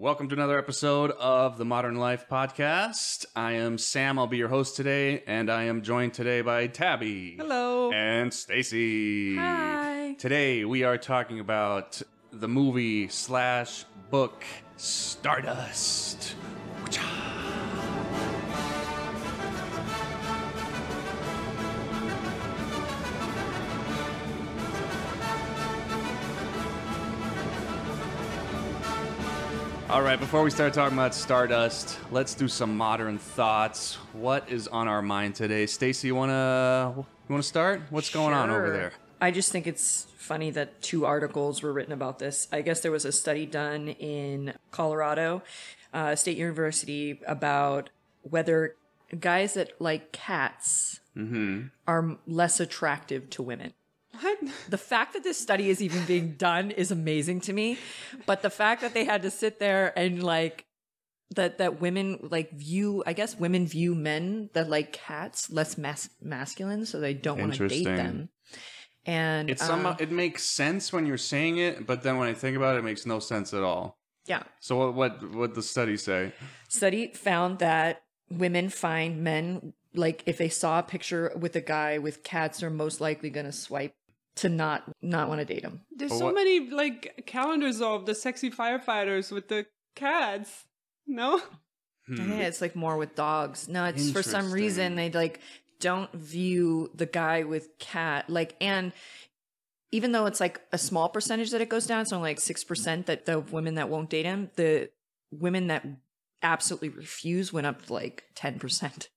Welcome to another episode of the Modern Life Podcast. I am Sam. I'll be your host today, and I am joined today by Tabby. Hello. And Stacy. Hi. Today we are talking about the movie slash book Stardust. All right, before we start talking about Stardust, let's do some modern thoughts. What is on our mind today? Stacy, you wanna you wanna start? What's going on over there? I just think it's funny that two articles were written about this. I guess there was a study done in Colorado uh, State University about whether guys that like cats Mm-hmm. are less attractive to women. What? The fact that this study is even being done is amazing to me, but the fact that they had to sit there and like that that women like view I guess women view men that like cats less mas- masculine so they don't want to date them. And It's uh, some it makes sense when you're saying it, but then when I think about it, it makes no sense at all. yeah. So what what what the study say? Study found that women find men like if they saw a picture with a guy with cats they're most likely going to swipe to not not want to date him. There's so what- many like calendars of the sexy firefighters with the cats. No? Hmm. Yeah, it's like more with dogs. No, it's for some reason they like don't view the guy with cat like and even though it's like a small percentage that it goes down, it's only like six percent that the women that won't date him, the women that absolutely refuse went up to like ten percent.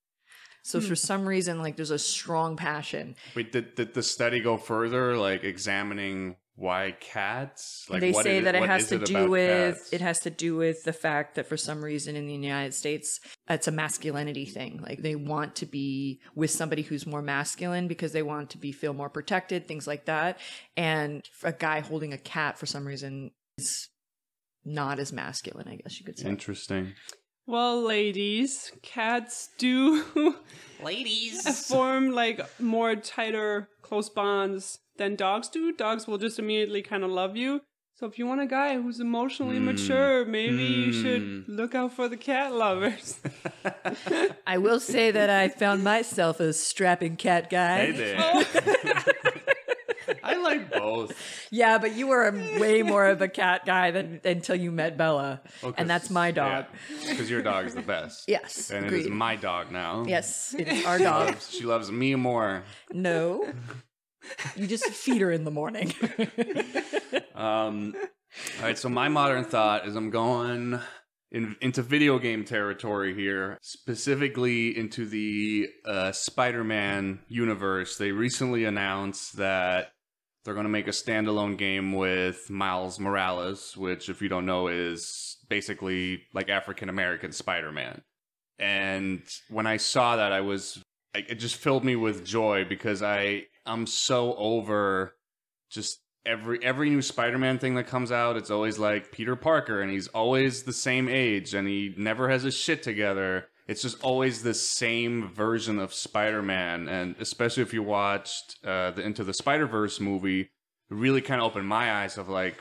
So hmm. for some reason, like there's a strong passion. Wait, did, did the study go further, like examining why cats? Like they what say is- that it has to it do with cats? it has to do with the fact that for some reason in the United States it's a masculinity thing. Like they want to be with somebody who's more masculine because they want to be feel more protected, things like that. And a guy holding a cat for some reason is not as masculine, I guess you could say. Interesting. Well, ladies, cats do Ladies. form like more tighter, close bonds than dogs do. Dogs will just immediately kind of love you. So if you want a guy who's emotionally Hmm. mature, maybe you should Hmm. look out for the cat lovers. I will say that I found myself a strapping cat guy. Hey there. I like both. Yeah, but you were way more of a cat guy than until you met Bella, and that's my dog. Because your dog's the best. Yes, And it agreed. is my dog now. Yes, it's our dog. Loves- She loves me more. No, you just feed her in the morning. Um, all right, so my modern thought is I'm going in, into video game territory here, specifically into the uh, Spider Man universe. They recently announced that they're going to make a standalone game with Miles Morales, which, if you don't know, is basically like African American Spider Man. And when I saw that, I was, it just filled me with joy because I, I'm so over just every every new Spider-Man thing that comes out, it's always like Peter Parker and he's always the same age and he never has his shit together. It's just always the same version of Spider-Man and especially if you watched uh, the Into the Spider-Verse movie, it really kind of opened my eyes of like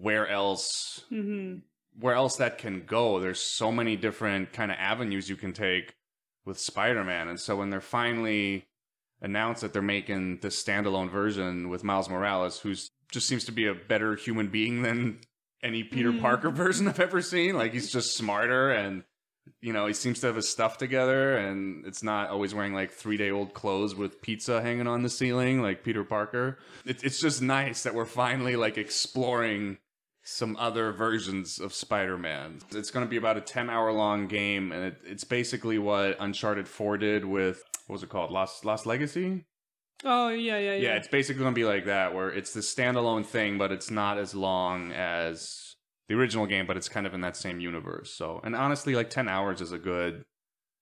where else hmm where else that can go. There's so many different kind of avenues you can take with Spider-Man. And so when they're finally announced that they're making this standalone version with Miles Morales, who's just seems to be a better human being than any Peter Mm. Parker version I've ever seen. Like he's just smarter and you know, he seems to have his stuff together and it's not always wearing like three day old clothes with pizza hanging on the ceiling like Peter Parker. It, it's just nice that we're finally like exploring some other versions of Spider-Man. It's going to be about a 10 hour long game and it, it's basically what Uncharted 4 did with what was it called? Lost Lost Legacy? Oh, yeah, yeah, yeah. Yeah, it's basically going to be like that where it's the standalone thing but it's not as long as the original game but it's kind of in that same universe. So, and honestly like 10 hours is a good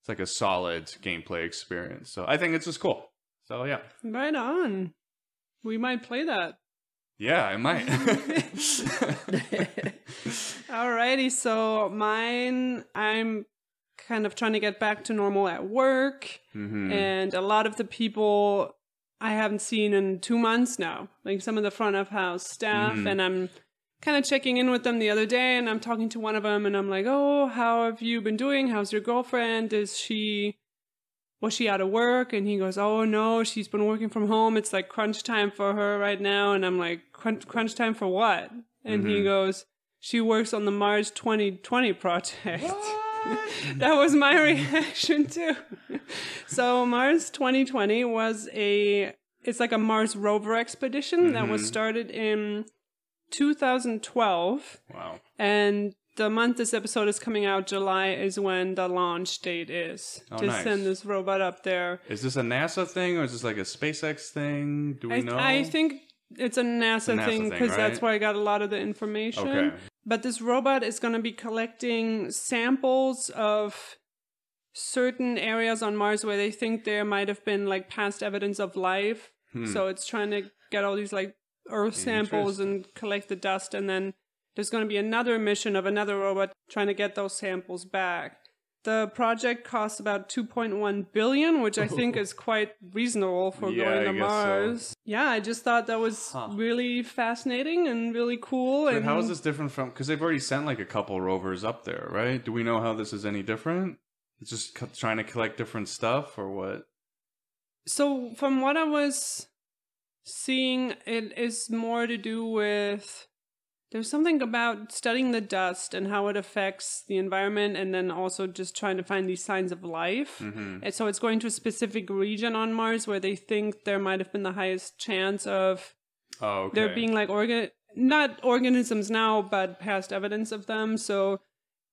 it's like a solid gameplay experience. So, I think it's just cool. So, yeah. Right on. We might play that. Yeah, I might. Alrighty, so mine, I'm kind of trying to get back to normal at work, Mhm. and a lot of the people I haven't seen in two months now, like some of the front of house staff, Mhm. and I'm kind of checking in with them the other day and I'm talking to one of them and I'm like, "Oh, how have you been doing? How's your girlfriend? Is she was she out of work?" And he goes, "Oh no, she's been working from home. It's like crunch time for her right now." And I'm like, "Crunch crunch time for what?" And he Mhm. goes, "She works on the Mars 2020 project." that was my reaction too. so Mars 2020 was a it's like a Mars rover expedition that was Mhm. started in 2012 Wow. and the month this episode is coming out July is when the launch date is Oh, to nice. send this robot up there. Is this a NASA thing or is this like a SpaceX thing? Do we I, know? I think it's a NASA, NASA thing because that's right? where I got a lot of the information. Okay. But this robot is going to be collecting samples of certain areas on Mars where they think there might have been like past evidence of life. Hmm. So it's trying to get all these like Earth samples and collect the dust. And then there's going to be another mission of another robot trying to get those samples back. The project costs about 2.1 billion, which I think is quite reasonable for Yeah, going to guess so. Mars. Yeah, I just thought that was Huh. really fascinating and really cool. But and how is this different from? Because they've already sent like a couple rovers up there, right? Do we know how this is any different? It's just trying to collect different stuff, or what? So, from what I was seeing, it is more to do with there's something about studying the dust and how it affects the environment, and then also just trying to find these signs of life. Mm-hmm. And so, it's going to a specific region on Mars where they think there might have been the highest chance of Oh, okay. there being like organ not organisms now, but past evidence of them. So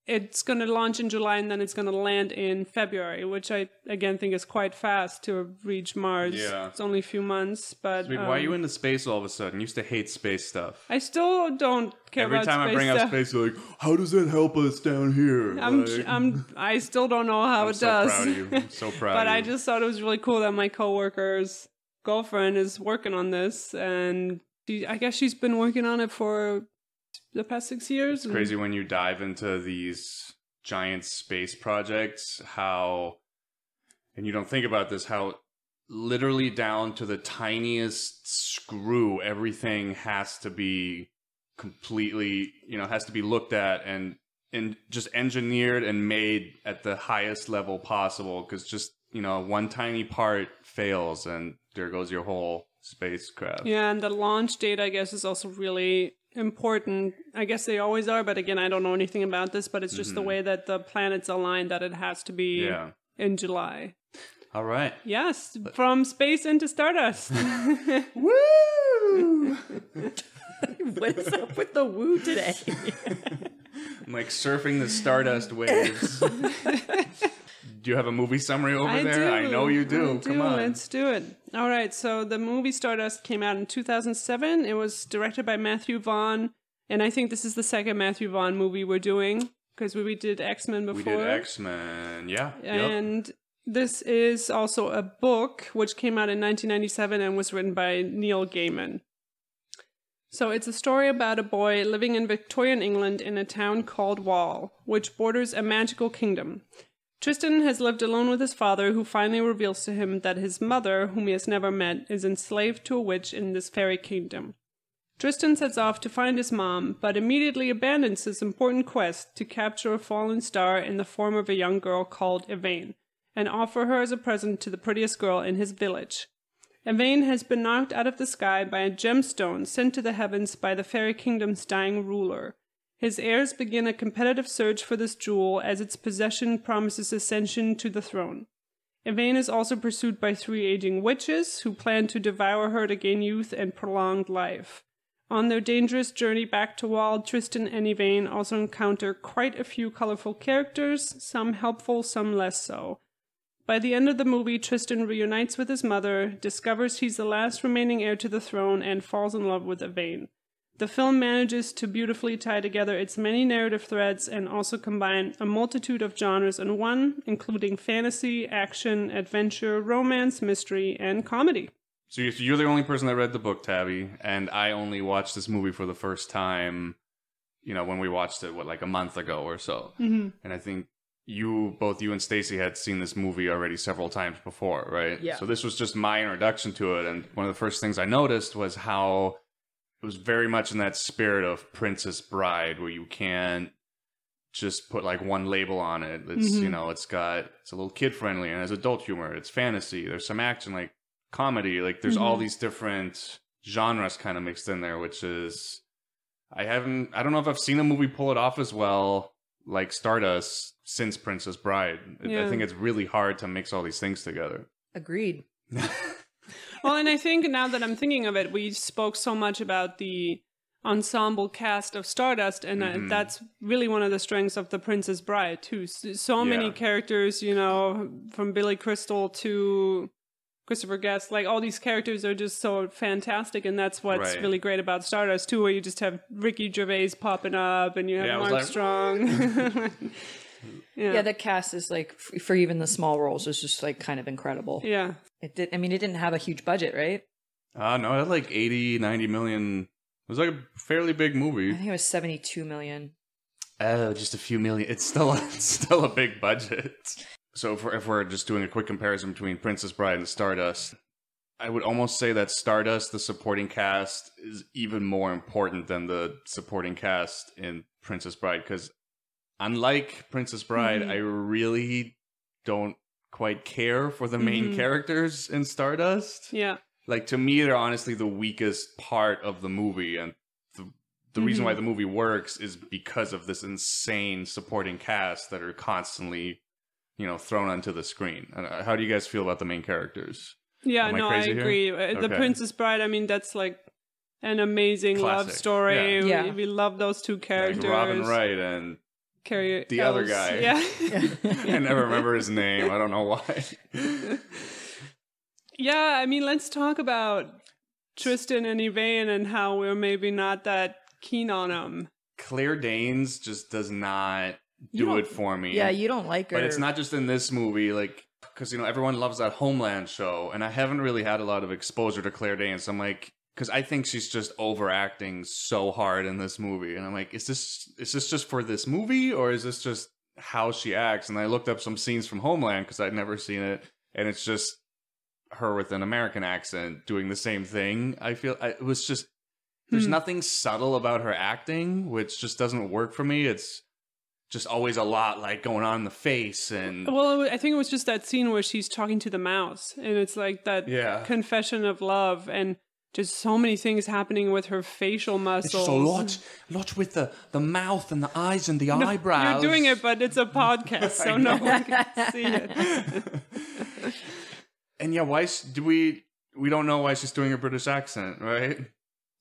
it's going to launch in July and then it's going to land in February, which I again think is quite fast to reach Mars. Yeah. it's only a few months, but Wait, why are you um, into space all of a sudden? You used to hate space stuff. I still don't care Every about time I bring up space, you're like, "How does that help us down here?" I'm, Like, I'm, I still don't know how I'm it so does. proud of you. I'm so proud. but I just thought it was really cool that my coworker's girlfriend is working on this, and she, I guess she's been working on it for the past six years. It's crazy when you dive into these giant space projects how and you don't think about this how literally down to the tiniest screw everything has to be completely you know has to be looked at and and just engineered and made at the highest level possible because just you know one tiny part fails and there goes your whole spacecraft Yeah, and the launch date, I guess, is also really important. I guess they always are, but again, I don't know anything about this, but it's just the Mhm. way that the planets align that it has to be yeah in July. all right Yes, from space into Stardust. woo what is up with the woo today? I'm like surfing the stardust waves. Do you have a movie summary over I there? do. I know you do. Come on. Let's do it. All right. So the movie Stardust came out in 2007. It was directed by Matthew Vaughn, and I think this is the second Matthew Vaughn movie we're doing because we did X Men before. we did X Men. Yeah. Yep. And this is also a book which came out in 1997 and was written by Neil Gaiman. So it's a story about a boy living in Victorian England in a town called Wall, which borders a magical kingdom. Tristan has lived alone with his father, who finally reveals to him that his mother, whom he has never met, is enslaved to a witch in this fairy kingdom. Tristan sets off to find his mom, but immediately abandons his important quest to capture a fallen star in the form of a young girl called Yvaine, and offer her as a present to the prettiest girl in his village. Yvaine has been knocked out of the sky by a gemstone sent to the heavens by the fairy kingdom's dying ruler. His heirs begin a competitive search for this jewel as its possession promises ascension to the throne. Yvaine is also pursued by three aging witches who plan to devour her to gain youth and prolonged life. On their dangerous journey back to Wall, Tristan and Yvaine also encounter quite a few colorful characters, some helpful, some less so. By the end of the movie, Tristan reunites with his mother, discovers he's the last remaining heir to the throne, and falls in love with Yvaine. The film manages to beautifully tie together its many narrative threads and also combine a multitude of genres in one, including fantasy, action, adventure, romance, mystery, and comedy. So you're- you're the only person that read the book, Tabby, and I only watched this movie for the first time. You know, when we watched it, what like a month ago or so, Mm-hmm. and I think you, both you and Stacy, had seen this movie already several times before, right? Yeah. So this was just my introduction to it, and one of the first things I noticed was how was very much in that spirit of Princess Bride, where you can't just put like one label on it. It's Mhm. you know, it's got it's a little kid friendly and has adult humor. It's fantasy. There's some action, like comedy. Like there's all Mhm. these different genres kind of mixed in there, which is I haven't. I don't know if I've seen a movie pull it off as well like Stardust since Princess Bride. I- I think it's really hard to mix all these things together. Agreed. Well, and I think now that I'm thinking of it, we spoke so much about the ensemble cast of Stardust, and uh, Mhm. that's really one of the strengths of The Princess Bride, too. S- So many characters, you know, from Billy Crystal to Christopher Guest, like all these characters are just so fantastic, and that's what's Right. really great about Stardust, too, where you just have Ricky Gervais popping up, and you have Yeah, Mark like- Strong. yeah. Yeah. the cast is like for even the small roles is just like kind of incredible. yeah. It did. I mean, it didn't have a huge budget, right? Uh, no, it had like 80, 90 million. It was like a fairly big movie. I think it was seventy-two million. Oh, just a few million. It's still it's still a big budget. So if we're, if we're just doing a quick comparison between Princess Bride and Stardust, I would almost say that Stardust, the supporting cast, is even more important than the supporting cast in Princess Bride because unlike Princess Bride, Mhm. I really don't quite care for the main Mhm. characters in Stardust. Yeah. like to me they're honestly the weakest part of the movie and the the reason why Mhm. the movie works is because of this insane supporting cast that are constantly you know thrown onto the screen And, uh, how do you guys feel about the main characters Yeah, Am no, I crazy here? agree. Uh, The Princess Bride, I mean, that's like an amazing love story. Yeah. We, Yeah. we love those two like characters. robin wright and Cary The other guy. Yeah. i never remember his name i don't know why yeah, I mean, let's talk about Tristan and Yvaine and how we're maybe not that keen on them. claire danes just does not You do it for me Yeah, you don't like her. But it's not just in this movie, like because you know everyone loves that Homeland show, and I haven't really had a lot of exposure to Claire Danes. So I'm like, because I think she's just overacting so hard in this movie, and I'm like, is this is this just for this movie, or is this just how she acts? And I looked up some scenes from Homeland because I'd never seen it, and it's just her with an American accent doing the same thing. I feel I, it was just there's Hmm. nothing subtle about her acting, which just doesn't work for me. It's just always a lot like going on in the face and Well, I think it was just that scene where she's talking to the mouse, and it's like that Yeah. confession of love, and just so many things happening with her facial muscles. It's a lot, lot with the, the mouth and the eyes and the No, eyebrows. You're doing it, but it's a podcast, so no one can see it. and yeah, why do we? We don't know why she's doing a British accent, right?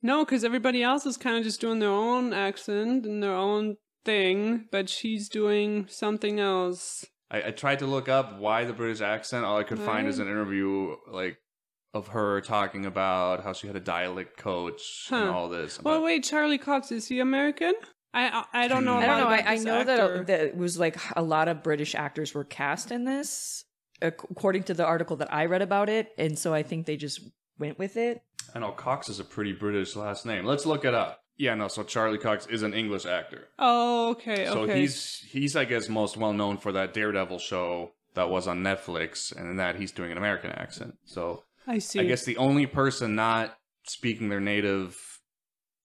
No, because everybody else is kind of just doing their own accent and their own thing, but she's doing something else. I, I tried to look up why the British accent. All I could find is an interview like of her talking about how she had a dialect coach and all this. Well, But- wait, Charlie Cox is he American? I I, I don't know. I a hmm. I don't know. I, about I this know actor. that, that it was like a lot of British actors were cast in this, according to the article that I read about it, and so I think they just went with it. I know Cox is a pretty British last name. Let's look it up. Yeah, no. So Charlie Cox is an English actor. Oh, okay, So okay. he's he's I guess most well known for that Daredevil show that was on Netflix, and in that he's doing an American accent. So I see. I guess the only person not speaking their native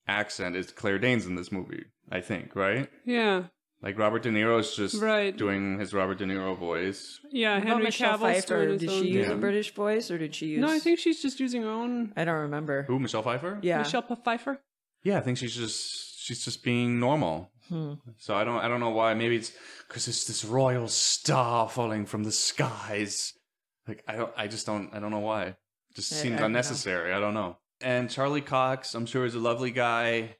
accent is Claire Danes in this movie. I think, right? Yeah, Like Robert De Niro is just Right. doing his Robert De Niro voice. yeah. What about Henry Michelle Cavill's Pfeiffer? doing Did she use Yeah. a British voice or did she use? No, I think she's just using her own. I don't remember. Who? Michelle Pfeiffer? Yeah. Michelle Pfeiffer. Yeah, I think she's just she's just being normal. Hmm. So I don't I don't know why. Maybe it's because it's this royal star falling from the skies. Like I don't I just don't I don't know why. It just I- seems I don't know. unnecessary. I don't know. And Charlie Cox, I'm sure is a lovely guy.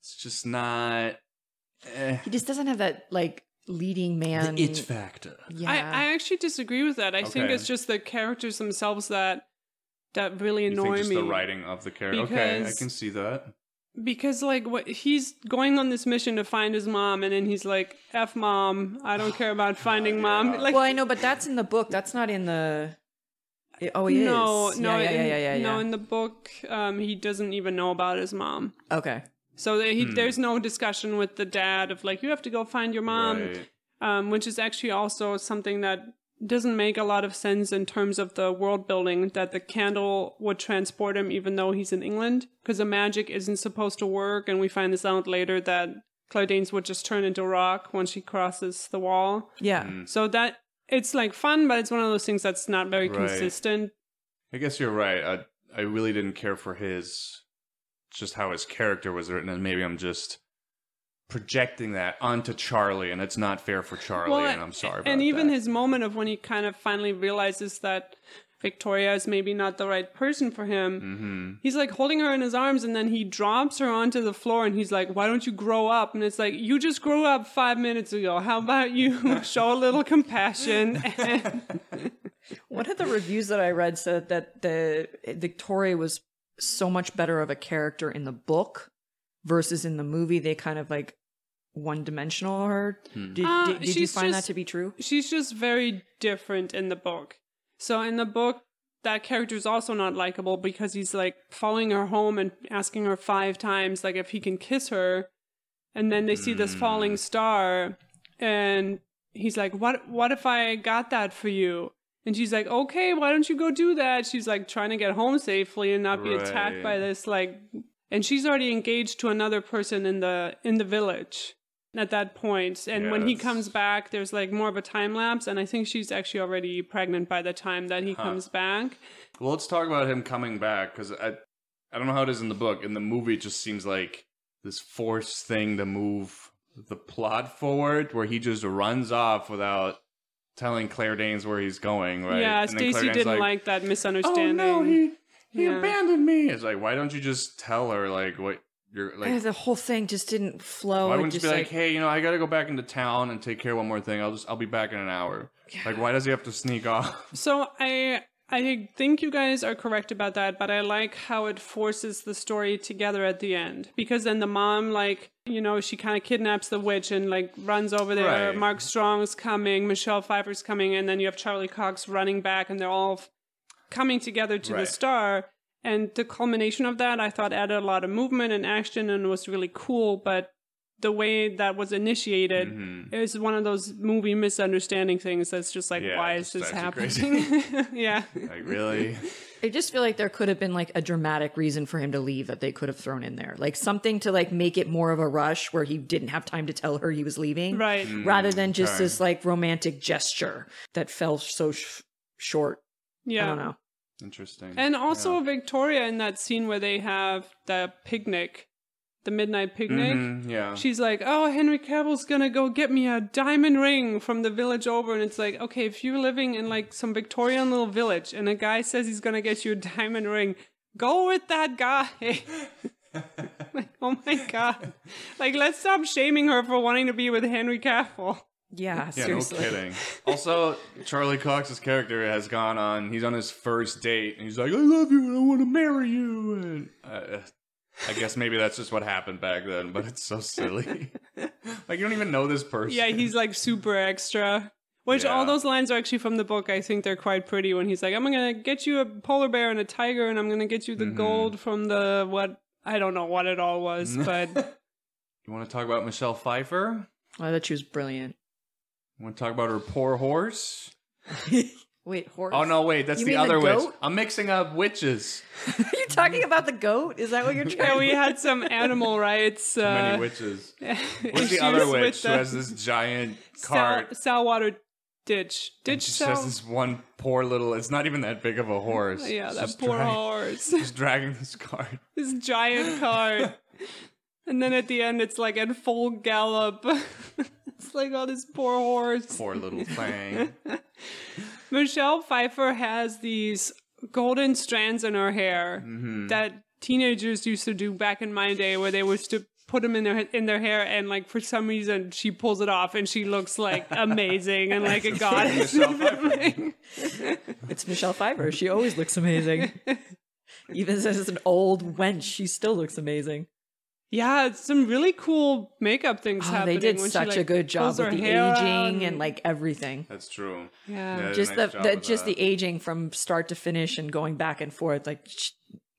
It's just not eh. He just doesn't have that like leading man. the it factor. Yeah. I, I actually disagree with that. I think it's just the characters themselves that that really You annoy think just me. the writing of the character? Okay, I can see that. Because like what he's going on this mission to find his mom, and then he's like, "F mom, I don't care about finding mom." Yeah. Like, well, I know, but that's in the book. That's not in the. It- oh, he no, is. no, yeah, yeah, in, yeah, yeah, yeah, no. In the book, um, he doesn't even know about his mom. Okay. So he, Hmm. there's no discussion with the dad of like, you have to go find your mom, right. um, which is actually also something that doesn't make a lot of sense in terms of the world building that the candle would transport him even though he's in England because the magic isn't supposed to work and we find this out later that Claire Danes would just turn into rock when she crosses the wall. Yeah. Mm. So that it's like fun, but it's one of those things that's not very Right. consistent. I guess you're right. I I really didn't care for his just how his character was written, and maybe I'm just projecting that onto Charlie, and it's not fair for Charlie, and I'm sorry. About And even that. his moment of when he kind of finally realizes that Victoria is maybe not the right person for him. hmm He's like holding her in his arms and then he drops her onto the floor and he's like, Why don't you grow up? And it's like, You just grew up five minutes ago. How about you show a little compassion? And One of the reviews that I read said that the Victoria was so much better of a character in the book versus in the movie. They kind of like one dimensional her. Did, Uh, did, did you find just- that to be true? she's just very different in the book. So in the book, that character is also not likable because he's like following her home and asking her five times like if he can kiss her, and then they see this hmm. falling star, and he's like, "What? What if I got that for you?" And she's like, "Okay, why don't you go do that?" She's like trying to get home safely and not be attacked by this like, and she's already engaged to another person in the in the village at that point. And Yeah, when he comes back, there's like more of a time lapse, and I think she's actually already pregnant by the time that he comes back. Well, let's talk about him coming back because I I don't know how it is in the book. In the movie, it just seems like this forced thing to move the plot forward, where he just runs off without telling Claire Danes where he's going. Right? Yeah, Stacy didn't like, that misunderstanding. Oh no, he he Yeah. abandoned me. It's like, why don't you just tell her like what you're like? the whole thing just didn't flow. Why wouldn't just be like, hey, you know, I gotta go back into town and take care of one more thing. I'll just I'll be back in an hour. Like, why does he have to sneak off? So I I think you guys are correct about that, but I like how it forces the story together at the end because then the mom like you know she kind of kidnaps the witch and like runs over there. Right. Mark Strong's coming, Michelle Pfeiffer's coming, and then you have Charlie Cox running back, and they're all f- coming together to the star. And the culmination of that, I thought, added a lot of movement and action and was really cool. But the way that was initiated Mhm. is one of those movie misunderstanding things that's just like, Yeah, why it is just this happening? yeah. Like, really? I just feel like there could have been like a dramatic reason for him to leave that they could have thrown in there. Like something to like make it more of a rush where he didn't have time to tell her he was leaving. Right. Rather than just okay. this like romantic gesture that fell so sh- short. Yeah. I don't know. Interesting. And also Yeah. Victoria in that scene where they have the picnic, the midnight picnic. Mhm, yeah. She's like, "Oh, Henry Cavill's gonna go get me a diamond ring from the village over," and it's like, okay, if you're living in like some Victorian little village and a guy says he's gonna get you a diamond ring, go with that guy. like, oh my god! Like, let's stop shaming her for wanting to be with Henry Cavill. Yeah, Yeah, seriously. no kidding. also, Charlie Cox's character has gone on. He's on his first date, and he's like, "I love you, and I want to marry you." And uh, I guess maybe that's just what happened back then, but it's so silly. like you don't even know this person. Yeah, he's like super extra. Which all those lines are actually from the book. I think they're quite pretty when he's like, I'm gonna get you a polar bear and a tiger and I'm gonna get you the Mm-hmm. gold from the what I don't know what it all was, but You want to talk about Michelle Pfeiffer? I thought she was brilliant. You want to talk about her poor horse? Wait, horse. Oh no, wait, that's You the mean the other witch. goat? I'm mixing up witches. Are you talking about the goat? Is that what you're trying yeah, to we had some animal rights. Too many Uh, witches. issues Where's the other with witch who the has this giant Sal, cart? Salwater ditch. and Ditch She Sal. has this one poor little. It's not even that big of a horse. yeah, It's that just poor drag- horse. Just dragging this cart. this giant cart. And then at the end, it's like at full gallop. it's like, oh, this poor horse. Poor little thing. Michelle Pfeiffer has these golden strands in her hair Mm-hmm. that teenagers used to do back in my day, where they used to put them in their in their hair, and like for some reason she pulls it off, and she looks like amazing and like a goddess. It's Michelle Pfeiffer. She always looks amazing. Even as an old wench, she still looks amazing. Yeah, it's some really cool makeup things Oh, happening. they did when she, such like, a good job pulls with the aging and like everything. That's true. yeah. Yeah, Just nice the, the just that. the aging from start to finish and going back and forth, like sh-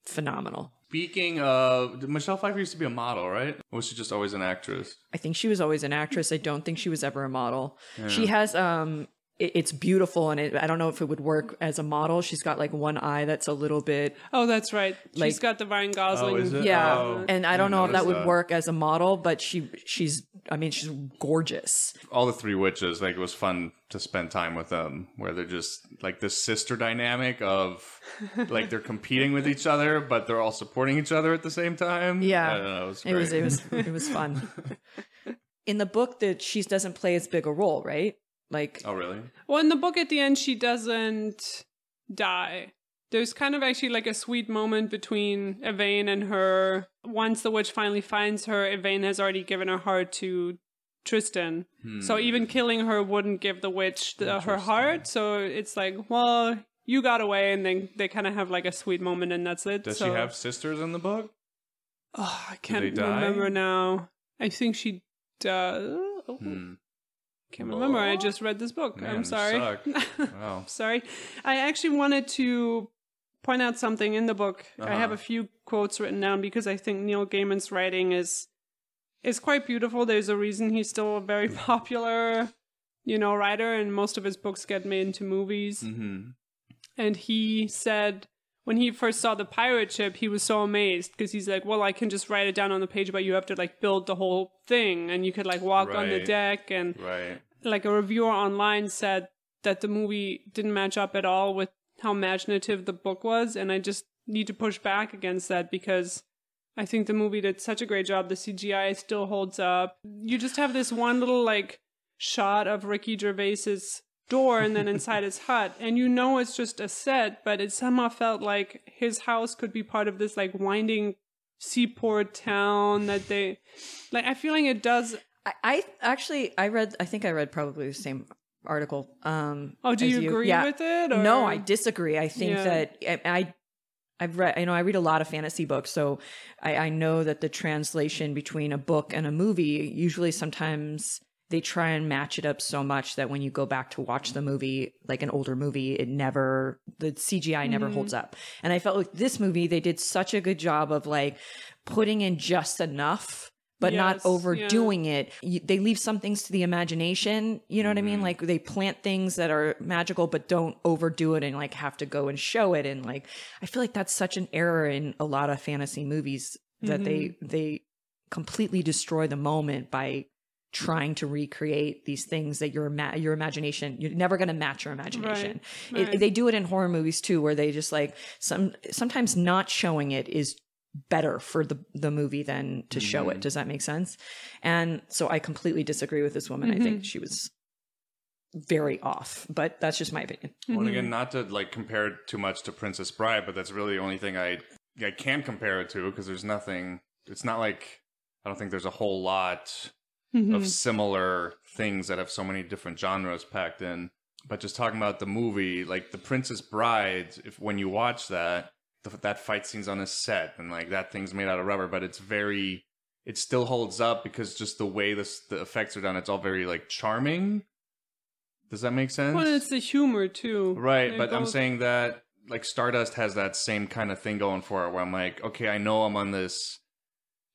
phenomenal. Speaking of, Michelle Pfeiffer used to be a model, right? Or was she just always an actress? I think she was always an actress. I don't think she was ever a model. She has um it, it's beautiful, and it, I don't know if it would work as a model. She's got like one eye that's a little bit Oh, that's right. She's got the Ryan Gosling. Oh, is it? yeah, Oh, and I don't didn't know if that notice would work as a model, but she she's I mean she's gorgeous. all the three witches like it was fun to spend time with them where they're just like this sister dynamic of like they're competing with each other but they're all supporting each other at the same time Yeah. I don't know, it was, It was it was it was fun. In the book, that she doesn't play as big a role, right? Like oh really Well, in the book at the end, she doesn't die. There's kind of actually like a sweet moment between Yvaine and her. Once the witch finally finds her, Yvaine has already given her heart to Tristan. So even killing her wouldn't give the witch the, her heart. So it's like, well, you got away, and then they kind of have like a sweet moment, and that's it. does so, she have sisters in the book Oh, I can't die? remember now. I think she does. Hmm. Can't remember. I just read this book. Man, I'm sorry. wow sorry. I actually wanted to point out something in the book. I have Uh-huh. a few quotes written down because I think Neil Gaiman's writing is is quite beautiful. There's a reason he's still a very popular, you know, writer, and most of his books get made into movies. mm-hmm. And he said when he first saw the pirate ship, he was so amazed because he's like, "Well, I can just write it down on the page, but you have to like build the whole thing, and you could like walk on the deck and." right like a reviewer online said that the movie didn't match up at all with how imaginative the book was and i just need to push back against that because i think the movie did such a great job. The cgi still holds up. You just have this one little like shot of ricky gervais's door and then inside his hut and you know it's just a set but it somehow felt like his house could be part of this like winding seaport town that they like i feel like it does I, I actually I read I think I read probably the same article. Um, oh do as you agree Yeah. with it or? No, I disagree. I think Yeah. that I, I I've read you know I read a lot of fantasy books, so I, I know that the translation between a book and a movie usually sometimes they try and match it up so much that when you go back to watch the movie, like an older movie, it never the CGI never holds up. And I felt like this movie they did such a good job of like putting in just enough. But not Yes, overdoing it. You, they leave some things to the imagination. You know what I mean? Mm-hmm. Like they plant things that are magical, but don't overdo it and like have to go and show it. And like, I feel like that's such an error in a lot of fantasy movies that they, mm-hmm. they completely destroy the moment by trying to recreate these things that your ima- your imagination you're never going to match your imagination. Right, It- right. they do it in horror movies too, where they just like some sometimes not showing it is better for the the movie than to show it. Does that make sense? And so I completely disagree with this woman. I think she was very off, but that's just my opinion. Well, and Mm-hmm. again, not to like compare it too much to Princess Bride, but that's really the only thing I I can compare it to because there's nothing. It's not like I don't think there's a whole lot Mm-hmm. of similar things that have so many different genres packed in. But just talking about the movie, like the Princess Bride, if when you watch that, the, that fight scene's on a set and like that thing's made out of rubber, but it's very, it still holds up because just the way this the effects are done, it's all very like charming. Does that make sense? Well, it's the humor too. Right, They but I'm saying that like Stardust has that same kind of thing going for it where I'm like, okay, I know I'm on this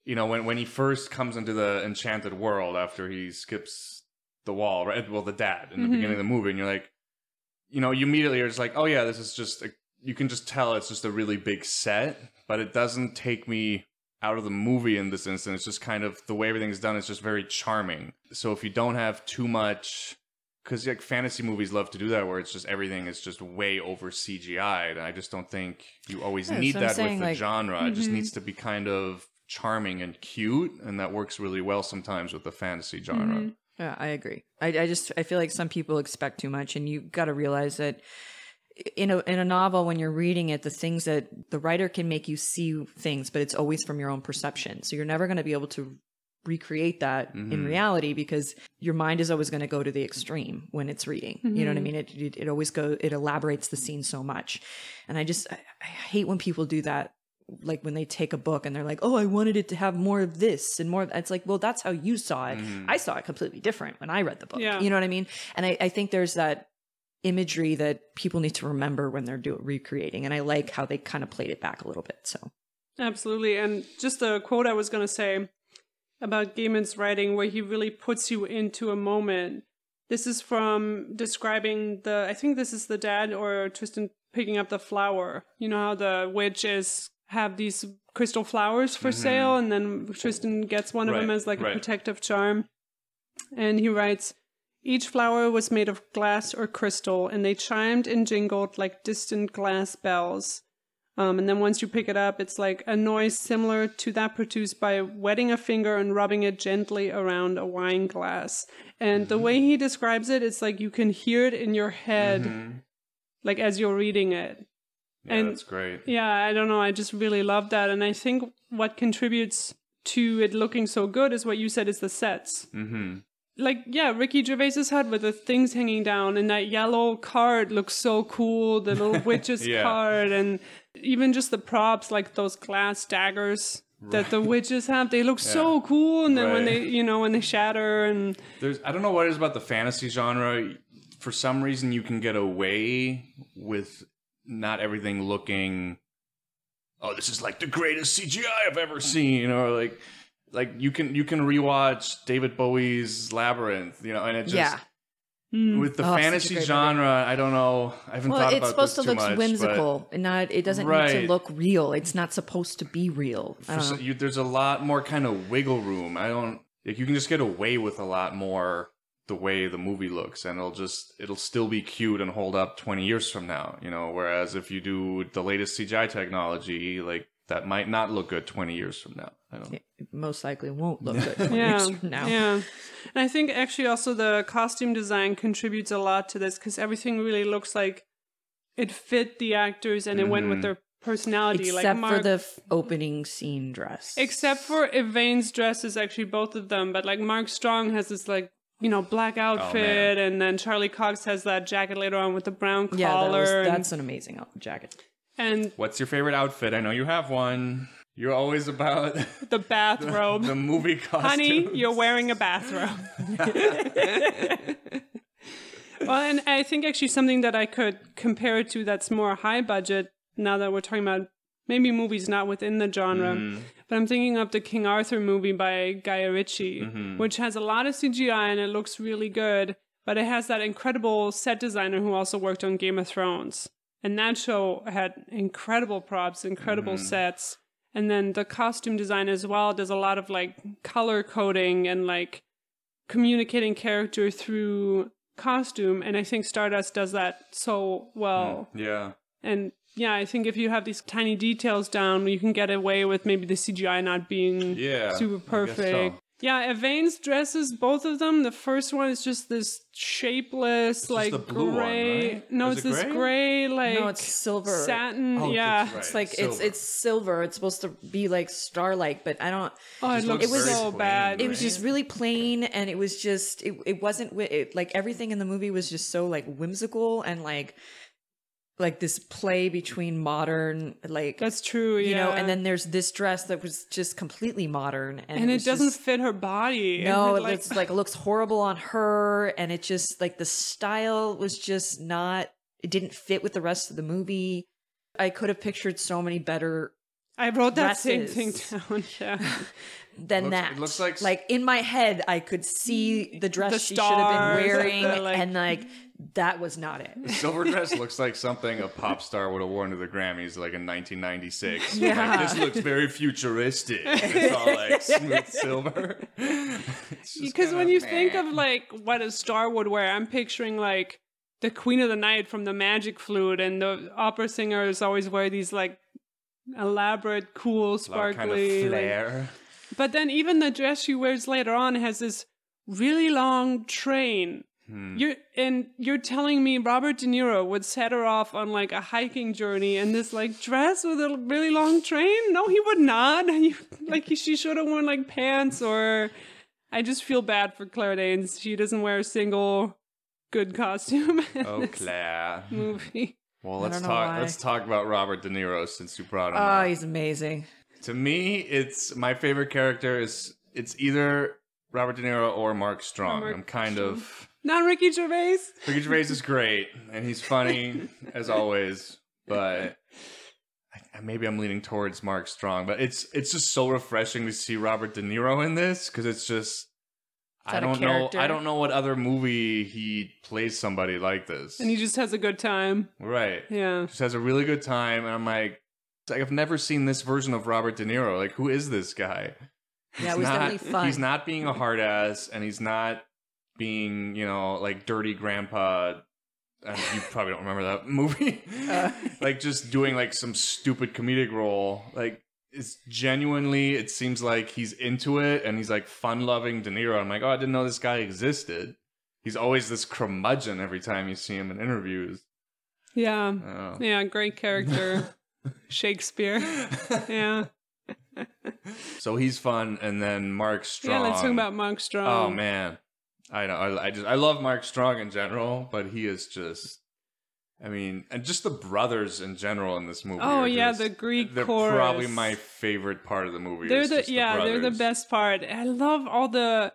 you know, when when he first comes into the enchanted world after he skips the wall, right? Well, the dad in the Mhm. beginning of the movie, and you're like, you know, you immediately are just like, oh yeah, this is just a, you can just tell it's just a really big set, but it doesn't take me out of the movie in this instance. It's just kind of the way everything's done is just very charming. So if you don't have too much because like fantasy movies love to do that where it's just everything is just way over CGI'd. And I just don't think you always Yeah, need that's what I'm that saying, with the like- genre. It just Mhm. needs to be kind of charming and cute, and that works really well sometimes with the fantasy genre. Mhm. Yeah, I agree. I, I just I feel like some people expect too much, and you got to realize that in a in a novel when you're reading it, the things that the writer can make you see things, but it's always from your own perception. So you're never going to be able to recreate that in Mhm. reality because your mind is always going to go to the extreme when it's reading. You know what I Mhm. mean? It, it it always go it elaborates the scene so much, and I just I, I hate when people do that like when they take a book and they're like, "Oh, I wanted it to have more of this and more." Of, it's like, well, that's how you saw it. Mhm. I saw it completely different when I read the book. Yeah. You know what I mean? And I, I think there's that imagery that people need to remember when they're doing recreating, and I like how they kind of played it back a little bit. So Absolutely. And just a quote I was going to say about Gaiman's writing, where he really puts you into a moment. This is from describing the. I think this is the dad or Tristan picking up the flower. You know how the witches have these crystal flowers for sale, and then Tristan gets one of them Mm-hmm. Right, as like a protective charm. And he writes, each flower was made of glass or crystal, and they chimed and jingled like distant glass bells. Um, and then once you pick it up, it's like a noise similar to that produced by wetting a finger and rubbing it gently around a wine glass. And the way he describes it, it's like you can hear it in your head, Mhm. like as you're reading it. Yeah, And- that's great. Yeah, I don't know. I just really love that. And I think what contributes to it looking so good is what you said is the sets. Mm-hmm. Like, yeah, Ricky Gervais's head with the things hanging down and that yellow card looks so cool. The little witch's Yeah. card and even just the props, like those glass daggers that the witches have, they look so cool. And then when they, you know, when they shatter and There's I don't know what it is about the fantasy genre. For some reason, you can get away with not everything looking. Oh, this is like the greatest CGI I've ever seen, or like, like you can you can rewatch David Bowie's Labyrinth, you know, and it just yeah. Hmm. with the Oh, fantasy great movie. genre. I don't know. I haven't talked about it. Well, thought it's supposed to look much, but whimsical, and not. It doesn't need to look real. It's not supposed to be real. For don't so- um, you, there's a lot more kind of wiggle room. I don't like you can just get away with a lot more the way the movie looks and it'll just it'll still be cute and hold up 20 years from now, you know, whereas if you do the latest CGI technology like that might not look good 20 years from now. I don't It most likely won't look good 20 yeah, years from now. yeah. And I think actually also the costume design contributes a lot to this because everything really looks like it fit the actors and it went with Mhm. their personality. Except like for the f- opening scene dress. except for Yvaine's dress is actually both of them, but like Mark Strong has this like you know black outfit, and then Charlie Cox has that jacket later on with the brown collar. yeah, that was, and- that's an amazing jacket. And What's your favorite outfit? I know you have one. You're always about the bathrobe. the movie costume. Honey, you're wearing a bathrobe. well, and I think actually something that I could compare it to that's more high budget now that we're talking about maybe movies not within the genre, Mm-hmm. but I'm thinking of the King Arthur movie by Guy Ritchie, Mm-hmm. which has a lot of CGI and it looks really good, but it has that incredible set designer who also worked on Game of Thrones. And that show had incredible props, incredible Mm-hmm. sets. And then the costume design as well does a lot of like color coding and like communicating character through costume. And I think Stardust does that so well. Yeah. And yeah, I think if you have these tiny details down, you can get away with maybe the CGI not being Yeah, super perfect. so. Yeah, Yvaine's dresses, both of them. The first one is just this shapeless, like the blue one, gray. right? No, Is it's it this gray? gray, like No, it's silver. satin. Oh, yeah. right. It's like it's Silver. it's silver. It's supposed to be like starlight, but I don't. Oh, it Just looks looks so plain, bad. It was just really plain, and it was just it. It wasn't it, like everything in the movie was just so like whimsical and like like this play between modern like That's true. you yeah. know, and then there's this dress that was just completely modern, and, and it, was doesn't just- fit her body. no, And it looks like looks horrible on her, and it just like the style was just not. It didn't fit with the rest of the movie. I could have pictured so many better I wrote that same thing down. Yeah. than Looks- that. it looks like- like in my head, I could see the dress The she should have stars been and wearing, the, like- and like that was not it. Silver dress looks like something a pop star would have worn to the Grammys like in 1996. Yeah. Like, this looks very futuristic. It's all like smooth silver. Because when you meh. think of like what a star would wear, I'm picturing like the Queen of the Night from the Magic Flute, and the opera singers always wear these like elaborate, cool, A lot of sparkly. kind of like- but then even the dress she wears later on has this really long train. Hmm. You're and you're telling me Robert De Niro would set her off on like a hiking journey in this like dress with a really long train? No, he would not. You, like she should have worn like pants or. I just feel bad for Claire Danes. She doesn't wear a single good costume in Oh, this Claire. movie. Well, let's talk. why. Let's talk about Robert De Niro since you brought him up. Oh, up. he's amazing. To me, it's my favorite character is it's either Robert De Niro or Mark Strong. Mark I'm kind of Not Ricky Gervais. Ricky Gervais is great and he's funny as always, but I, maybe I'm leaning towards Mark Strong. But it's it's just so refreshing to see Robert De Niro in this because it's just I don't know. I don't know what other movie he plays somebody like this. And he just has a good time. right. Yeah. Just has a really good time, and I'm like, like I've never seen this version of Robert De Niro. Like, who is this guy? Yeah, it was not, definitely fun. He's not being a hard ass, and he's not being, you know, like dirty grandpa. Uh, you probably don't remember that movie. Uh. like just doing like some stupid comedic role. Like it's genuinely, it seems like he's into it, and he's like fun loving De Niro. I'm like, oh, I didn't know this guy existed. He's always this curmudgeon every time you see him in interviews. Yeah. Oh. Yeah, great character. Shakespeare. Yeah. So he's fun, and then Mark Strong. Yeah, let's talk about Mark Strong. Oh man, I know. I, I just I love Mark Strong in general, but he is just. I mean, and just the brothers in general in this movie. Oh yeah, just- the Greek They're chorus. probably my favorite part of the movie. They're the yeah, they're the best part. I love all the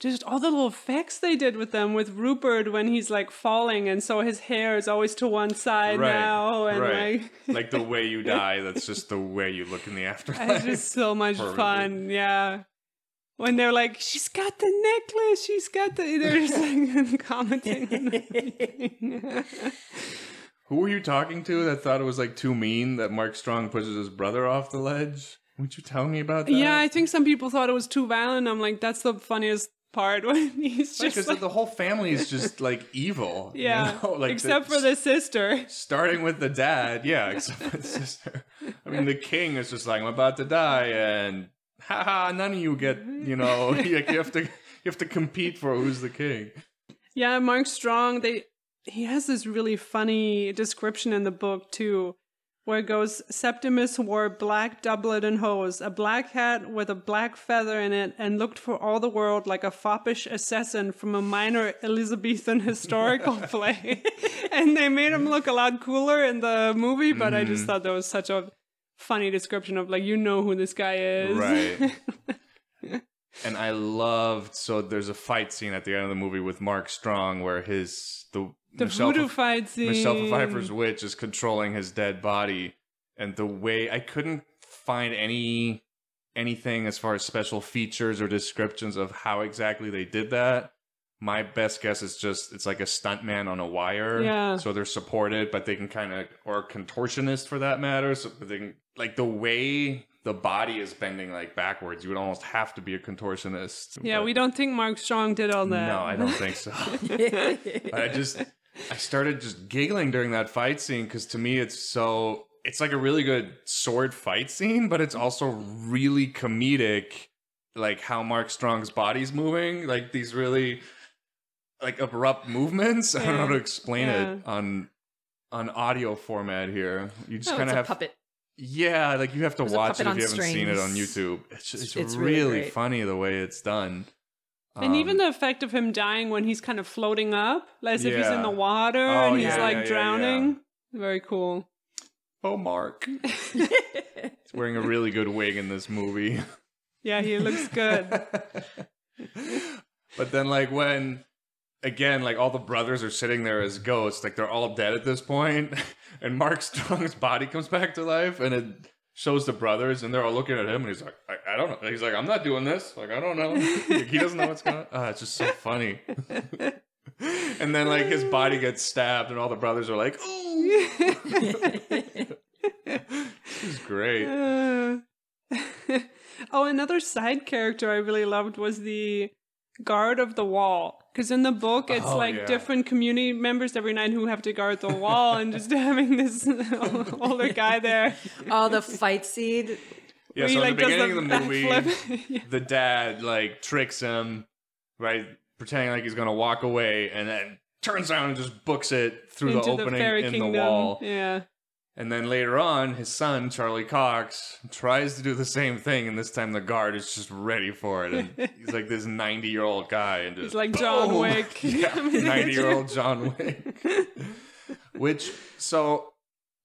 just all the little effects they did with them with Rupert when he's like falling and so his hair is always to one side Right, now and right. like like the way you die. That's just the way you look in the afterlife. it's just so much Perfectly. fun. Yeah. When they're like, she's got the necklace, she's got the. They're just like commenting. Who were you talking to that thought it was like too mean that Mark Strong pushes his brother off the ledge? Would you tell me about that? yeah, I think some people thought it was too violent. I'm like, that's the funniest part when he's just because like, the whole family is just like evil. you yeah, know? like except the- for the sister. starting with the dad, yeah, except for the sister. I mean, the king is just like, I'm about to die, and haha, none of you get, you know, you you have to you have to compete for who's the king. Yeah, Mark Strong, they he has this really funny description in the book too, where it goes Septimus wore black doublet and hose, a black hat with a black feather in it, and looked for all the world like a foppish assassin from a minor Elizabethan historical play. and they made him look a lot cooler in the movie, but I just mm. thought that was such a funny description of like you know who this guy is. Right. And I loved so there's a fight scene at the end of the movie with Mark Strong where his the, the Michelle voodoo fight scene. Michelle Pfeiffer's witch is controlling his dead body, and the way I couldn't find any anything as far as special features or descriptions of how exactly they did that. My best guess is just it's like a stuntman on a wire. Yeah. So they're supported, but they can kind of or contortionist for that matter. So they can like the way the body is bending like backwards. You would almost have to be a contortionist. Yeah, but- we don't think Mark Strong did all that. no, I don't think so. I just I started just giggling during that fight scene because to me it's so it's like a really good sword fight scene, but it's also really comedic, like how Mark Strong's body's moving, like these really like abrupt movements. I don't know how to explain it on on audio format here. You just Oh, kind of have puppet. yeah, like you have to There's watch it if you haven't seen it on. YouTube. It's it's, It's really, really funny the way it's done. And even Um, the effect of him dying when he's kind of floating up, as if he's in the water Oh, and he's yeah, like yeah, yeah, drowning. Very cool. oh Mark. He's wearing a really good wig in this movie. Yeah, he looks good. but then, like, when again, like all the brothers are sitting there as ghosts, like they're all dead at this point. and Mark Strong's body comes back to life, and it shows the brothers, and they're all looking at him, and he's like, I, I don't know. He's like, I'm not doing this. Like, I don't know. Like, he doesn't know what's going on. Ah, it's just so funny. and then, like, his body gets stabbed, and all the brothers are like, ooh. This is great. Uh, oh, another side character I really loved was the guard of the wall. Because in the book, it's Oh, like yeah. different community members every night who have to guard the wall, and just having this older guy there. Oh, the fight scene. Yeah, so in like, the does beginning of the movie. Yeah. the dad like tricks him, right, pretending like he's gonna walk away, and then turns around and just books it through the opening fairy in kingdom. the wall. Yeah. And then later on, his son Charlie Cox tries to do the same thing, and this time the guard is just ready for it. And he's like this ninety-year-old guy, and just He's like John boom! Wick. yeah, ninety-year-old John Wick. Which so.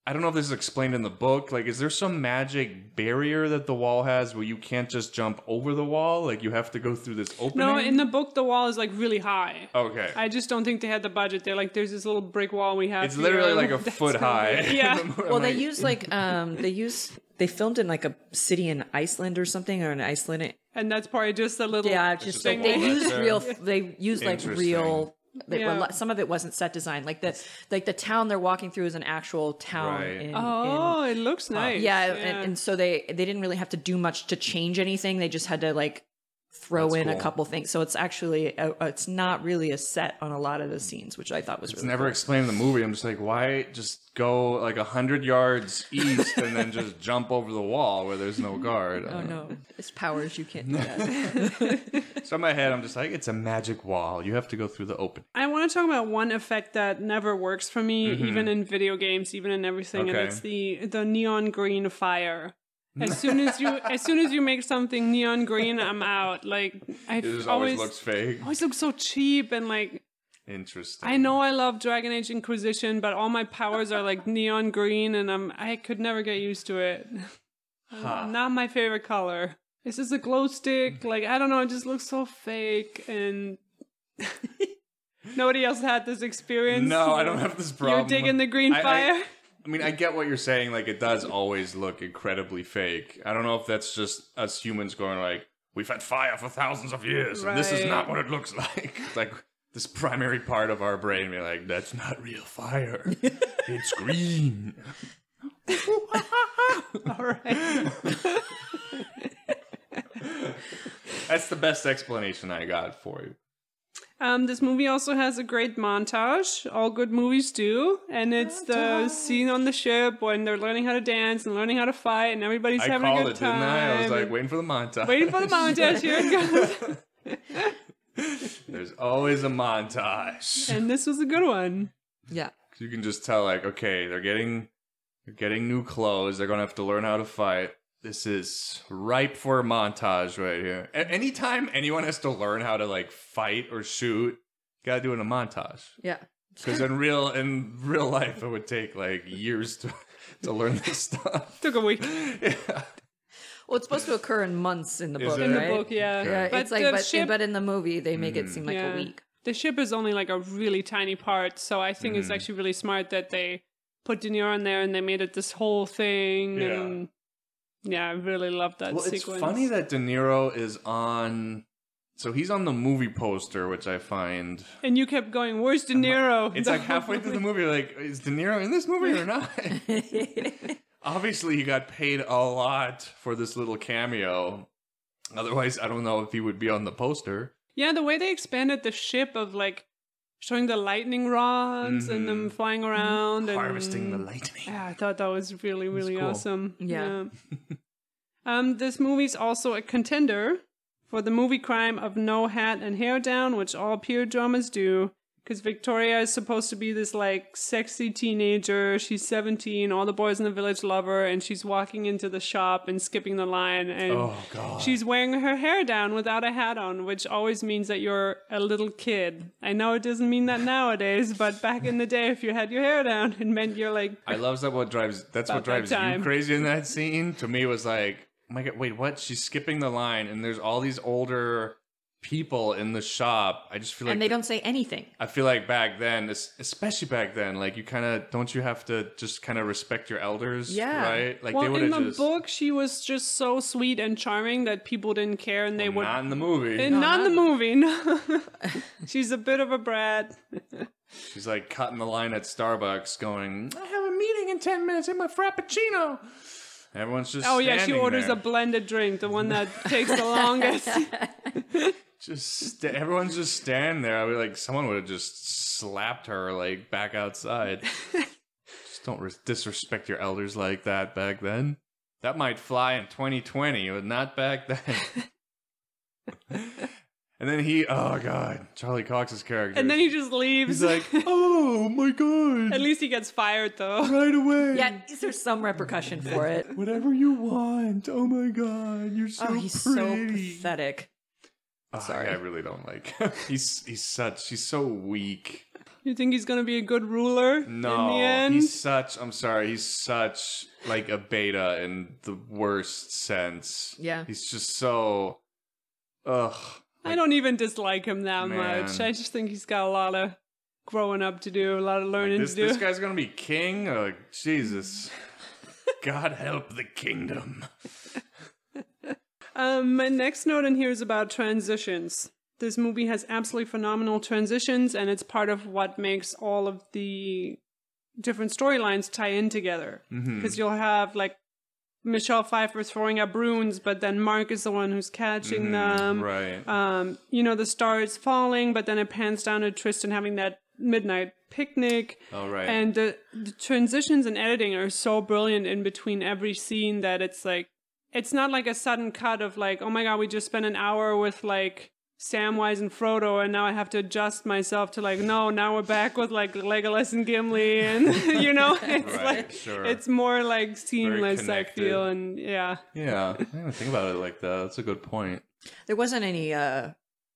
I don't know if this is explained in the book. Like, is there some magic barrier that the wall has where you can't just jump over the wall? Like, you have to go through this opening? No, in the book, the wall is like really high. Okay. I just don't think they had the budget. They're like, there's this little brick wall we have. it's literally like a That's foot high. be- Yeah. I'm Well, they like, use like um they use they filmed in like a city in Iceland or something or an Iceland and that's probably just a little Yeah, It's just just a like they wall used real. They used like real. They, Yeah. well, some of it wasn't set design. Like the like the town they're walking through is an actual town. Right. In, Oh, it looks nice. in, yeah, And, and so they they didn't really have to do much to change anything. They just had to like throw That's in a couple things. So it's actually a, it's not really a set on a lot of the scenes, which I thought was It's really never cool. explained in the movie. I'm just like, why just go like a hundred yards east and then just jump over the wall where there's no guard? Oh no, it's powers you can't do that. So in my head, I'm just like, it's a magic wall. You have to go through the open. I want to talk about one effect that never works for me, mm-hmm. even in video games, even in everything, and Okay. it's the the neon green fire. As soon as you as soon as you make something neon green, I'm out. Like I It just always always looks fake. always looks so cheap and like Interesting. I know I love Dragon Age Inquisition, but all my powers are like neon green, and I'm I could never get used to it. Huh. Not my favorite color. It's just a glow stick. Like I don't know, it just looks so fake, and nobody else had this experience. No, I don't have this problem. You're digging the green I- fire. I mean, I get what you're saying. Like, it does always look incredibly fake. I don't know if that's just us humans going like, we've had fire for thousands of years, and this is Right. not what it looks like. like this primary part of our brain being like, that's not real fire. it's green. all right. That's the best explanation I got for you. Um, this movie also has a great montage. All good movies do, and it's the scene on the ship when they're learning how to dance and learning how to fight, and everybody's I having a good it, time. didn't I? I was like, waiting for the montage. waiting for the montage. Here it goes. There's always a montage. and this was a good one. yeah. You can just tell, like, okay, they're getting they're getting new clothes. They're gonna have to learn how to fight. This is ripe for a montage right here. A- anytime anyone has to learn how to like fight or shoot, gotta do it in a montage. Yeah. Because in real in real life, it would take like years to to learn this stuff. Took a week yeah. Well, it's supposed to occur in months in the Is book, it? in the right? book, yeah. Yeah, but it's like, the but, ship, but in the movie they make it seem like Yeah. a week. the ship is only like a really tiny part, so I think Mm. it's actually really smart that they put De Niro in there and they made it this whole thing. Yeah. And yeah, I really love that Well, it's sequence. funny that De Niro is on. So he's on the movie poster, which I find and you kept going, "Where's De Niro?" It's like halfway through the movie, like, is De Niro in this movie or not? Obviously, he got paid a lot for this little cameo. Otherwise, I don't know if he would be on the poster. Yeah, the way they expanded the ship of like showing the lightning rods and them flying around and Mm-hmm. Harvesting the lightning. Yeah, I thought that was really, really cool. awesome. Yeah. um, this movie's also a contender for the movie crime of no hat and hair down, which all peer dramas do. Because Victoria is supposed to be this like sexy teenager. She's 17. All the boys in the village love her, and she's walking into the shop and skipping the line. And Oh, God. She's wearing her hair down without a hat on, which always means that you're a little kid. I know it doesn't mean that nowadays, but back in the day, if you had your hair down, it meant you're like, I love that what drives that's what About that drives you crazy in that scene. To me, it was like, oh my god, wait, what? She's skipping the line, and there's all these older people in the shop. I just feel like and they don't say anything. I feel like back then, especially back then, like you kind of don't you have to just kind of respect your elders, Yeah. right? Like they well, would in the just book, she was just so sweet and charming that people didn't care, and they would. not in the movie. Eh, and not in the movie. No. She's a bit of a brat. She's like cutting the line at Starbucks, going, "I have a meeting in ten minutes in my frappuccino." Everyone's just Oh yeah, she orders there. a blended drink, the one that takes the longest. just sta- everyone's just standing there. I would like someone would have just slapped her like back outside. just don't res- disrespect your elders like that back then. That might fly in 2020, but not back then. And then he, oh god, Charlie Cox's character. and then he just leaves. he's like, oh my god, At least he gets fired though. right away. Yeah, there's some repercussion for it. Whatever you want. Oh my god, you're so oh, he's pretty. so pathetic. Oh, Sorry. I really don't like he's he's such he's so weak. You think he's gonna be a good ruler No, in the end? he's such. I'm sorry, he's such like a beta in the worst sense. Yeah. he's just so. Ugh. I don't even dislike him that much. I just think he's got a lot of growing up to do, a lot of learning This to do. this guy's gonna be king. Oh, Jesus. God help the kingdom. Um, my next note in here is about transitions. This movie has absolutely phenomenal transitions, and it's part of what makes all of the different storylines tie in together. Because you'll have like Michelle Pfeiffer throwing up runes, but then Mark is the one who's catching them. right. Um, you know, the star is falling, but then it pans down to Tristan having that midnight picnic. oh, right. And the, the transitions and editing are so brilliant in between every scene that it's like, it's not like a sudden cut of like, oh my god, we just spent an hour with like Samwise and Frodo, and now I have to adjust myself to like, no, now we're back with like Legolas and Gimli, and you know, it's Right, like, sure. it's more like seamless. I feel, and yeah, yeah, I didn't think about it like that. That's a good point. There wasn't any uh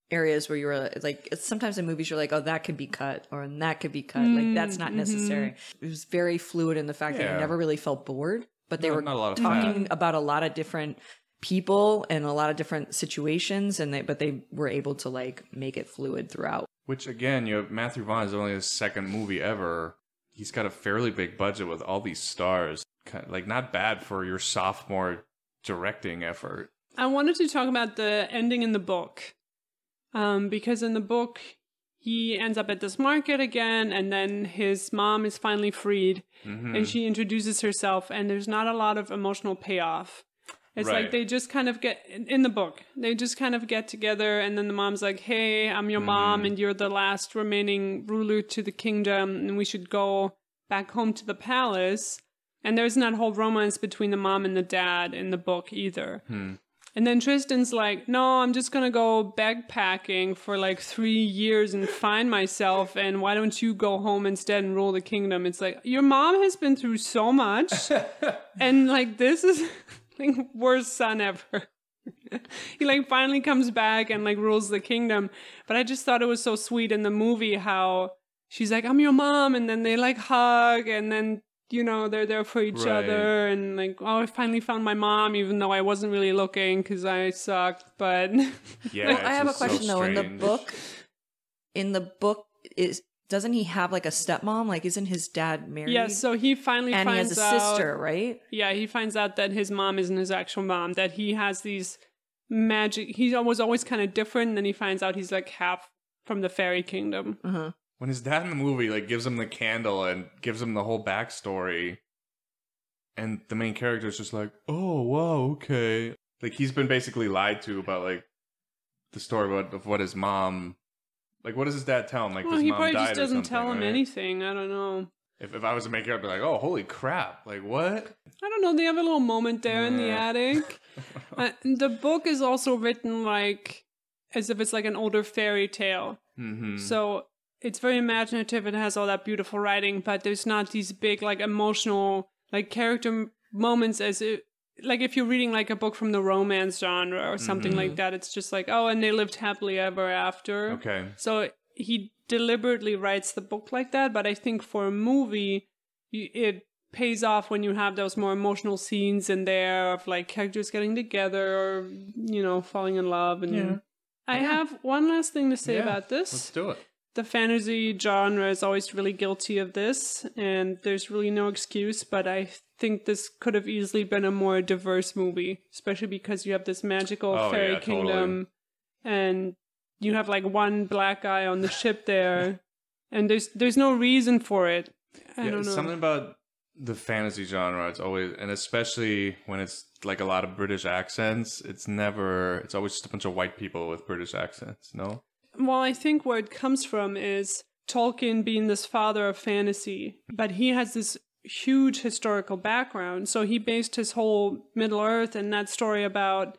areas where you were like sometimes in movies you're like, oh that could be cut or that could be cut. like that's not necessary. It was very fluid in the fact that I never really felt bored. But they No, were not a lot of talking fat. about a lot of different people and a lot of different situations and they but they were able to like make it fluid throughout. Which again, you have Matthew Vaughn is only his second movie ever. He's got a fairly big budget with all these stars. Kind like not bad for your sophomore directing effort. I wanted to talk about the ending in the book. Um, because in the book, he ends up at this market again, and then his mom is finally freed, Mm-hmm. and she introduces herself, and there's not a lot of emotional payoff. It's Right. like they just kind of get in in the book. They just kind of get together, and then the mom's like, "Hey, I'm your mom, mm-hmm. and you're the last remaining ruler to the kingdom, and we should go back home to the palace." And there's not whole romance between the mom and the dad in the book either. Hmm. And then Tristan's like, no, I'm just gonna go backpacking for like three years and find myself. And why don't you go home instead and rule the kingdom? It's like your mom has been through so much, and like this is like worst son ever. he like finally comes back and like rules the kingdom. But I just thought it was so sweet in the movie how she's like, I'm your mom, and then they like hug, and then you know they're there for each Right. other, and like, oh, I finally found my mom, even though I wasn't really looking because I sucked. But Yeah, Well, it's I have a just so question though. In the book, in the book, is doesn't he have like a stepmom? Like, isn't his dad married? yeah, so he finally and he has a out. sister, right? Yeah, he finds out that his mom isn't his actual mom. That he has these magic. He was always kind of different. And then he finds out he's like half from the fairy kingdom. Uh-huh. when his dad in the movie like gives him the candle and gives him the whole backstory, and the main character is just like, "Oh wow, okay." Like he's been basically lied to about like the story about of what his mom. Like, what does his dad tell him? Like, Well, his he mom probably died just or doesn't something, tell him right? anything. I don't know. If, if I was a maker, I'd be like, "Oh, holy crap! Like, what?" I don't know. They have a little moment there in the Yeah. attic. uh, the book is also written like as if it's like an older fairy tale. Mm-hmm. So it's very imaginative. It has all that beautiful writing, but there's not these big like emotional like character m- moments as it like if you're reading like a book from the romance genre or something like mm-hmm. that. It's just like oh, and they lived happily ever after. Okay. So he deliberately writes the book like that, but I think for a movie, it pays off when you have those more emotional scenes in there of like characters getting together or you know falling in love and. Yeah. I have one last thing to say Yeah, about this Let's do it. The fantasy genre is always really guilty of this, and there's really no excuse. But I think this could have easily been a more diverse movie, especially because you have this magical Oh, fairy yeah, kingdom, and you have like one black guy on the ship there, and there's there's no reason for it. I yeah, don't know. something about the fantasy genre. It's always, and especially when it's like a lot of British accents. It's never. It's always just a bunch of white people with British accents. No. Well, I think where it comes from is Tolkien being this father of fantasy, but he has this huge historical background. So he based his whole Middle Earth and that story about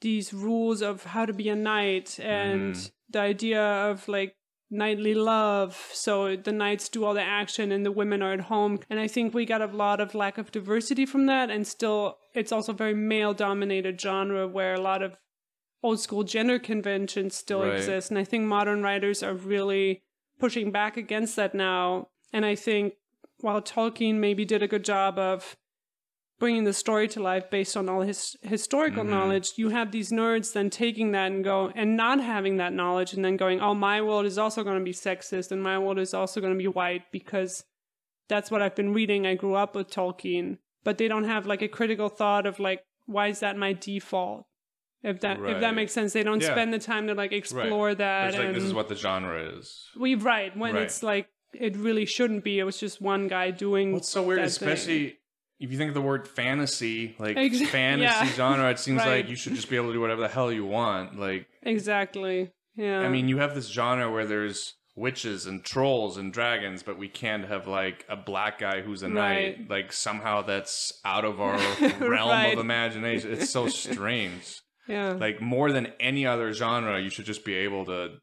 these rules of how to be a knight and Mhm. the idea of like knightly love. So the knights do all the action and the women are at home. And I think we got a lot of lack of diversity from that. And still, it's also very male dominated genre where a lot of old school gender conventions still Right. exist. And I think modern writers are really pushing back against that now. And I think while Tolkien maybe did a good job of bringing the story to life based on all his historical Mhm. knowledge, you have these nerds then taking that and go and not having that knowledge and then going, oh, my world is also going to be sexist and my world is also going to be white because that's what I've been reading. I grew up with Tolkien, but they don't have like a critical thought of like, why is that my default? If that if that makes sense, they don't Yeah. spend the time to like explore that. It's like and this is what the genre is. we right when Right. it's like it really shouldn't be. It was just one guy doing. What's so weird, that thing. especially if you think of the word fantasy, like Ex- fantasy yeah. genre, it seems Right. like you should just be able to do whatever the hell you want. Like, exactly. Yeah. I mean, you have this genre where there's witches and trolls and dragons, but we can't have like a black guy who's a knight. Like somehow that's out of our realm Right. of imagination. It's so strange. Yeah. like more than any other genre, you should just be able to.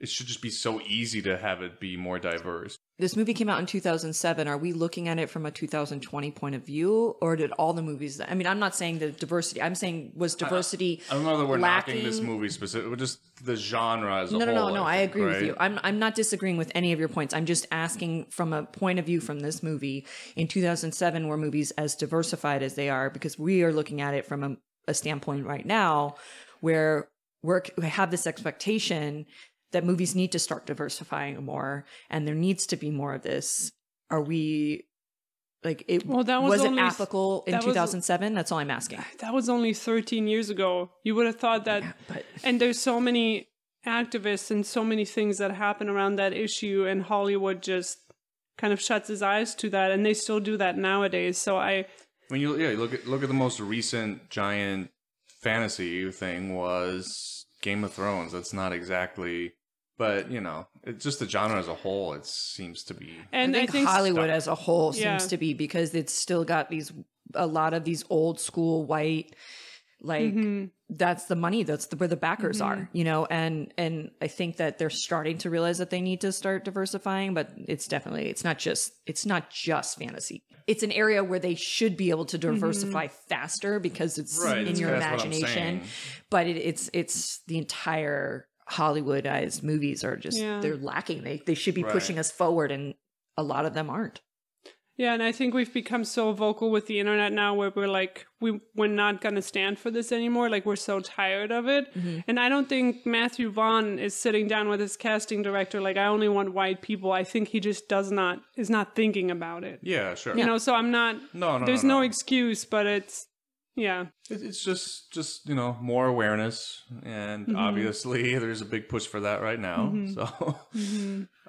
It should just be so easy to have it be more diverse. This movie came out in 2007. Are we looking at it from a 2020 point of view, or did all the movies? That, I mean, I'm not saying the diversity. I'm saying was diversity. I don't know that we're knocking lacking- this movie specific, just the genre as a no, no, whole. no, no. I think, agree with you. I'm I'm not disagreeing with any of your points. I'm just asking from a point of view from this movie in 2007, were movies as diversified as they are? Because we are looking at it from a, a standpoint right now where we're, we have this expectation that movies need to start diversifying more, and there needs to be more of this. Are we? Like it Well, that was was, it applicable in that was- 2007? That's all I'm asking. that was only 13 years ago. You would have thought that. But And there's so many activists and so many things that happen around that issue, and Hollywood just kind of shuts his eyes to that, and they still do that nowadays. So I, When you yeah, you look at look at the most recent giant fantasy thing was Game of Thrones. That's not exactly, but you know, it's just the genre as a whole. It seems to be. and I think, Hollywood as a whole seems Yeah. to be because it's still got these a lot of these old school white like Mm-hmm. that's the money that's the, where the backers are you know? And and i think that they're starting to realize that they need to start diversifying but it's definitely it's not just it's not just fantasy. It's an area where they should be able to diversify faster because it's Right, in that's- your that's what I'm imagination. But it, it's it's the entire hollywoodized movies are just Yeah. they're lacking. They they should be Right. pushing us forward and a lot of them aren't Yeah, and I think we've become so vocal with the internet now where we're like, we, we're not going to stand for this anymore. Like, we're so tired of it. Mm-hmm. And I don't think Matthew Vaughn is sitting down with his casting director, like, I only want white people. I think he just does not, is not thinking about it. Yeah, sure. You know, so I'm not, No, no, there's no, no, no. excuse, but it's, yeah. It- It's just, just you know, more awareness, and Mm-hmm. obviously there's a big push for that right now. So,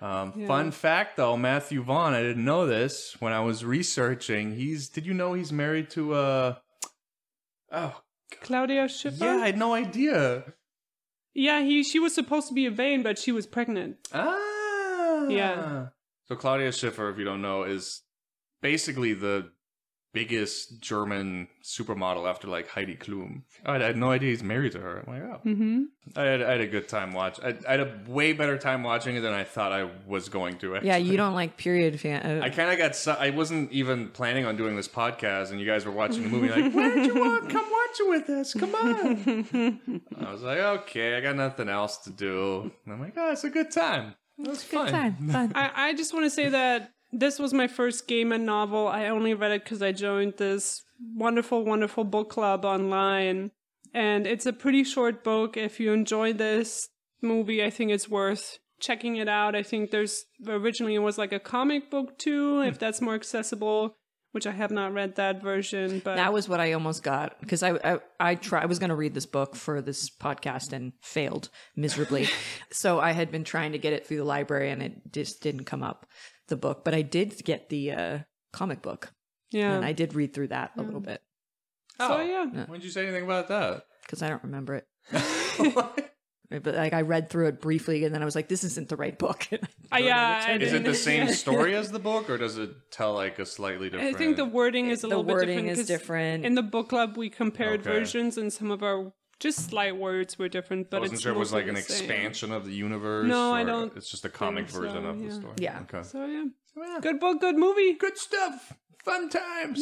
um, fun fact though, Matthew Vaughn, I didn't know this when I was researching. He's, did you know he's married to uh Oh, Claudia Schiffer? yeah, I had no idea. Yeah, he, she was supposed to be Yvaine, but she was pregnant. Ah, Yeah. So Claudia Schiffer, if you don't know, is basically the biggest German supermodel after like Heidi Klum. I had no idea he's married to her. I'm like, oh. Mm-hmm. I had, I had a good time watch. I, I had a way better time watching it than I thought I was going to. Actually. yeah you don't like period fan uh, I kind of got. Su- I wasn't even planning on doing this podcast, and you guys were watching the movie. Like, where did you want? Come watch it with us. Come on. I was like, okay, I got nothing else to do. And I'm like, oh, it's a good time. It was fun. time fun I, I just want to say that this was my first Gaiman novel. I only read it because I joined this wonderful, wonderful book club online. And it's a pretty short book. If you enjoy this movie, I think it's worth checking it out. I think there's originally it was like a comic book too, if that's more accessible, which I have not read that version. But That was what I almost got because I I, I try I was going to read this book for this podcast and failed miserably. so I had been trying to get it through the library and it just didn't come up the book, but I did get the uh, comic book yeah. and I did read through that a little bit so Oh. yeah. Why did you say anything about that? because I don't remember it. But like I read through it briefly and then I was like, this isn't the right book. Uh, yeah, Is it the same story as the book, or does it tell like a slightly different? I think the wording is a the little bit different. The wording different. is 'cause different. In the book club, we compared Okay. versions, and some of our just slight words were different. But I wasn't it's sure it was like an same. expansion of the universe. No, I don't It's just a comic think version so, of the story. Yeah. Okay. So yeah, Yeah. good book, good movie. Good stuff. Fun times.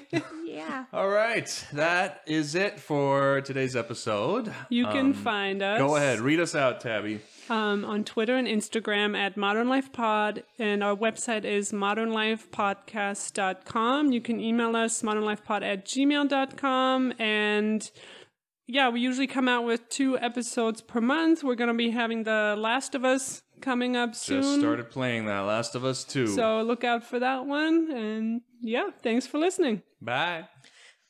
yeah. All right, that is it for today's episode. You can Um, find us. Go ahead, read us out, Tabby. um, on Twitter and Instagram at Modern Life Pod, and our website is modernlifepodcast.com. You can email us modernlifepod at gmail.com, and yeah, we usually come out with two episodes per month. We're going to be having The Last of Us coming up soon. Just started playing that Last of Us 2. So look out for that one. And yeah, thanks for listening. Bye.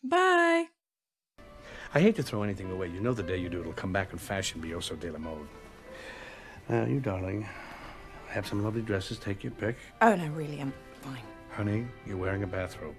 Bye. I hate to throw anything away. You know the day you do, it'll come back in fashion, be also de la mode. Now, you darling. I have some lovely dresses. Take your pick. Oh no, really, I'm fine. Honey, you're wearing a bathrobe.